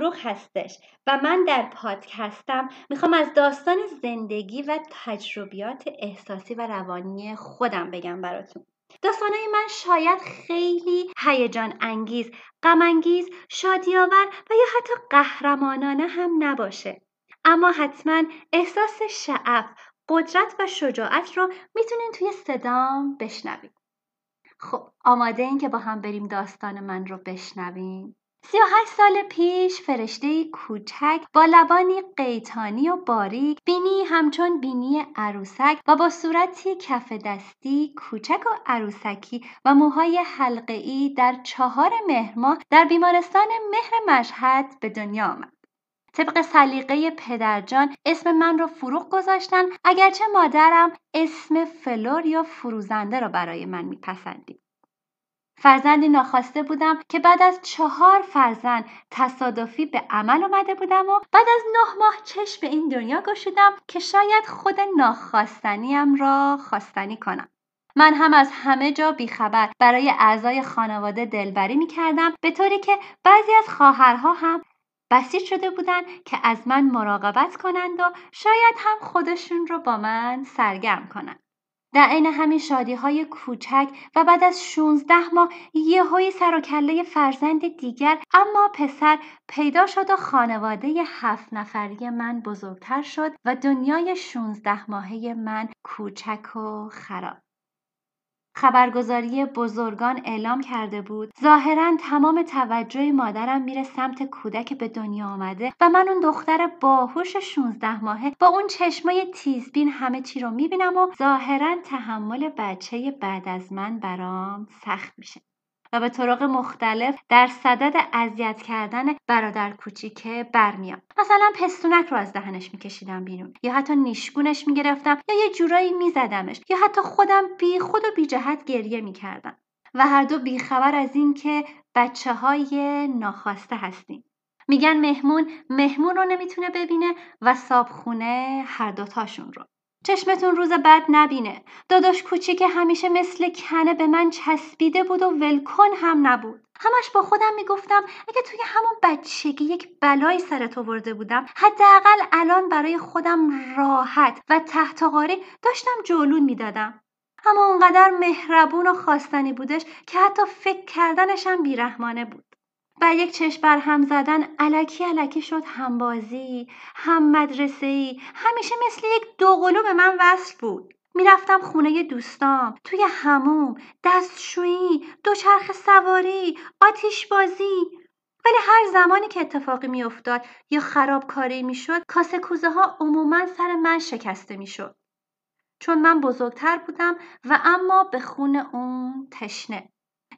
فروغ هستش و من در پادکستم می‌خوام از داستان زندگی و تجربیات احساسی و روانی خودم بگم براتون داستانهای من شاید خیلی هیجان انگیز، غم انگیز، شادیآور و یا حتی قهرمانانه هم نباشه. اما حتما احساس شعف، قدرت و شجاعت رو می‌تونین توی صدام بشنوید. خب آماده این که با هم بریم داستان من رو بشنویم؟ سی و هشت سال پیش فرشته کوچک با لبانی قیتانی و باریک بینی همچون بینی عروسک و با صورتی کف دستی کوچک و عروسکی و موهای حلقه‌ای در چهار مهر ماه در بیمارستان مهر مشهد به دنیا آمد. طبق سلیقه پدرجان اسم من رو فروغ گذاشتن اگرچه مادرم اسم فلور یا فروزنده را برای من میپسندید. فرزندی ناخواسته بودم که بعد از چهار فرزند تصادفی به عمل آمده بودم و بعد از نه ماه چشم به این دنیا گشودم که شاید خود ناخواستنیم را خواستنی کنم. من هم از همه جا بیخبر برای اعضای خانواده دلبری می کردم به طوری که بعضی از خواهرها هم بسیج شده بودند که از من مراقبت کنند و شاید هم خودشون رو با من سرگرم کنند. در عین همین شادی های کوچک و بعد از 16 ماه یهویی سر و کله فرزند دیگر اما پسر پیدا شد و خانواده هفت نفری من بزرگتر شد و دنیای 16 ماهه من کوچک و خراب. خبرگزاری بزرگان اعلام کرده بود. ظاهرا تمام توجه مادرم میره سمت کودک به دنیا آمده و من اون دختر باهوش 16 ماهه با اون چشمای تیزبین همه چی رو می‌بینم و ظاهرا تحمل بچه بعد از من برام سخت میشه. و به طرق مختلف در صدد اذیت کردن برادر کوچیکه برمیام. مثلا پستونک رو از دهنش میکشیدم بیرون یا حتی نیشگونش می‌گرفتم یا یه جورایی میزدمش یا حتی خودم بی خود و بی جهت گریه می‌کردم. و هر دو بیخبر از این که بچه های ناخواسته هستیم. میگن مهمون مهمون رو نمی‌تونه ببینه و صابخونه هر دوتاشون رو. چشمتون روز بعد نبینه. داداش کوچیک همیشه مثل کنه به من چسبیده بود و ولکن هم نبود. همش با خودم می‌گفتم اگه توی همون بچگی یک بلایی سرت آورده بودم حداقل الان برای خودم راحت و تحت داشتم جلون می‌دادم. اما اونقدر مهربون و خواستنی بودش که حتی فکر کردنشم بیرحمانه بود. و یک چشم بر هم زدن علکی علکی شد هم بازی هم مدرسه ای همیشه مثل یک دوقلو به من وصل بود. می‌رفتم خونه دوستام توی هموم دستشویی دوچرخ سواری آتیش بازی ولی هر زمانی که اتفاقی میافتاد یا خرابکاری می‌شد کاسه کوزه ها عموما سر من شکسته می‌شد. چون من بزرگتر بودم و اما به خون اون تشنه.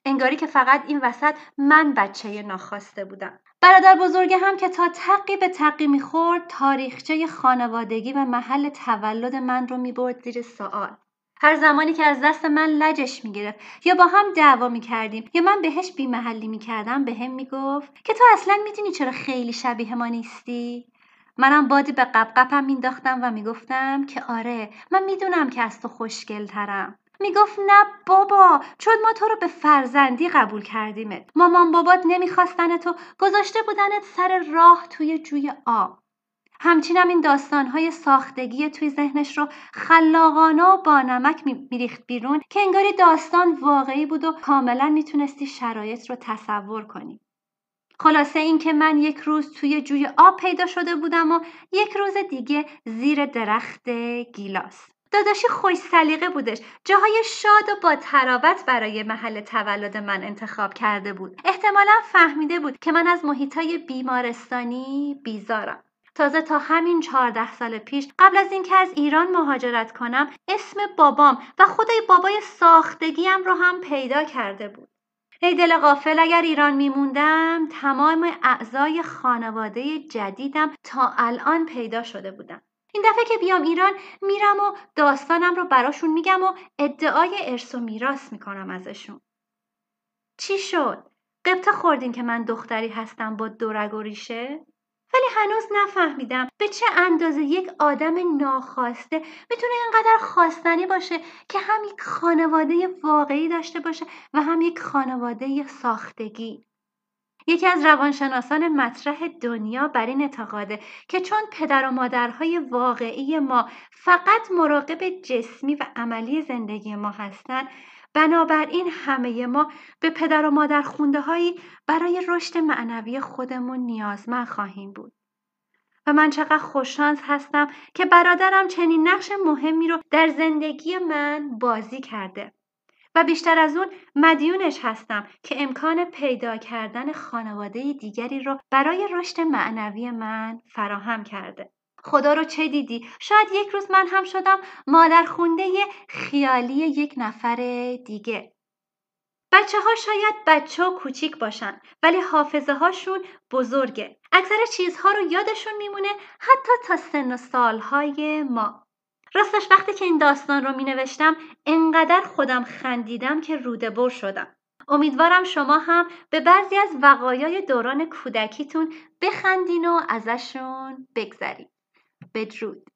انگاری که فقط این وسط من بچه ناخواسته بودم. برادر بزرگه هم که تا تقی به تقی می‌خورد تاریخچه خانوادگی و محل تولد من رو می‌برد زیر سوال. هر زمانی که از دست من لجش می‌گرفت یا با هم دعوا می‌کردیم یا من بهش بیمحلی می‌کردم به هم می‌گفت که تو اصلا می‌دونی چرا خیلی شبیه ما نیستی؟ منم بادی به قبقبم مینداختم و می‌گفتم که آره من می‌دونم که از تو خوشگل ترم می‌گفت نه بابا چون ما تو رو به فرزندی قبول کردیمت مامان بابات نمی‌خواستن تو گذاشته بودنت سر راه توی جوی آب همچنین این داستانهای ساختگی توی ذهنش رو خلاقانه و با نمک میریخت بیرون که انگاری داستان واقعی بود و کاملا می‌تونستی شرایط رو تصور کنی. خلاصه اینکه من یک روز توی جوی آب پیدا شده بودم و یک روز دیگه زیر درخت گیلاس. داداشی خوش سلیقه بودش. جاهای شاد و با تراوت برای محل تولد من انتخاب کرده بود. احتمالا فهمیده بود که من از محیطای بیمارستانی بیزارم. تازه تا همین چهارده سال پیش قبل از اینکه از ایران مهاجرت کنم اسم بابام و خدای بابای ساختگیم رو هم پیدا کرده بود. ای دل غافل اگر ایران میموندم تمام اعضای خانواده جدیدم تا الان پیدا شده بودم این دفعه که بیام ایران میرم و داستانم رو براشون میگم و ادعای ارث و میراث می‌کنم ازشون. چی شد؟ قبطه خوردین که من دختری هستم با دورگ و ریشه؟ ولی هنوز نفهمیدم به چه اندازه یک آدم ناخواسته می‌تونه اینقدر خواستنی باشه که هم یک خانواده واقعی داشته باشه و هم یک خانواده ساختگی. یکی از روانشناسان مطرح دنیا بر این اعتقاده که چون پدر و مادرهای واقعی ما فقط مراقب جسمی و عملی زندگی ما هستند بنابراین همه ما به پدر و مادر خونده هایی برای رشد معنوی خودمون نیازمند خواهیم بود. و من چقدر خوششانس هستم که برادرم چنین نقش مهمی رو در زندگی من بازی کرده. و بیشتر از اون مدیونش هستم که امکان پیدا کردن خانواده دیگری رو برای رشد معنوی من فراهم کرده. خدا رو چه دیدی؟ شاید یک روز من هم شدم مادر خونده خیالی یک نفر دیگه. بچه ها شاید بچه کوچیک باشن ولی حافظه هاشون بزرگه. اکثر چیزها رو یادشون میمونه حتی تا سن و سالهای ما. راستش وقتی که این داستان رو می نوشتم انقدر خودم خندیدم که روده بر شدم. امیدوارم شما هم به بعضی از وقایای دوران کودکیتون بخندین و ازشون بگذرید. بدرود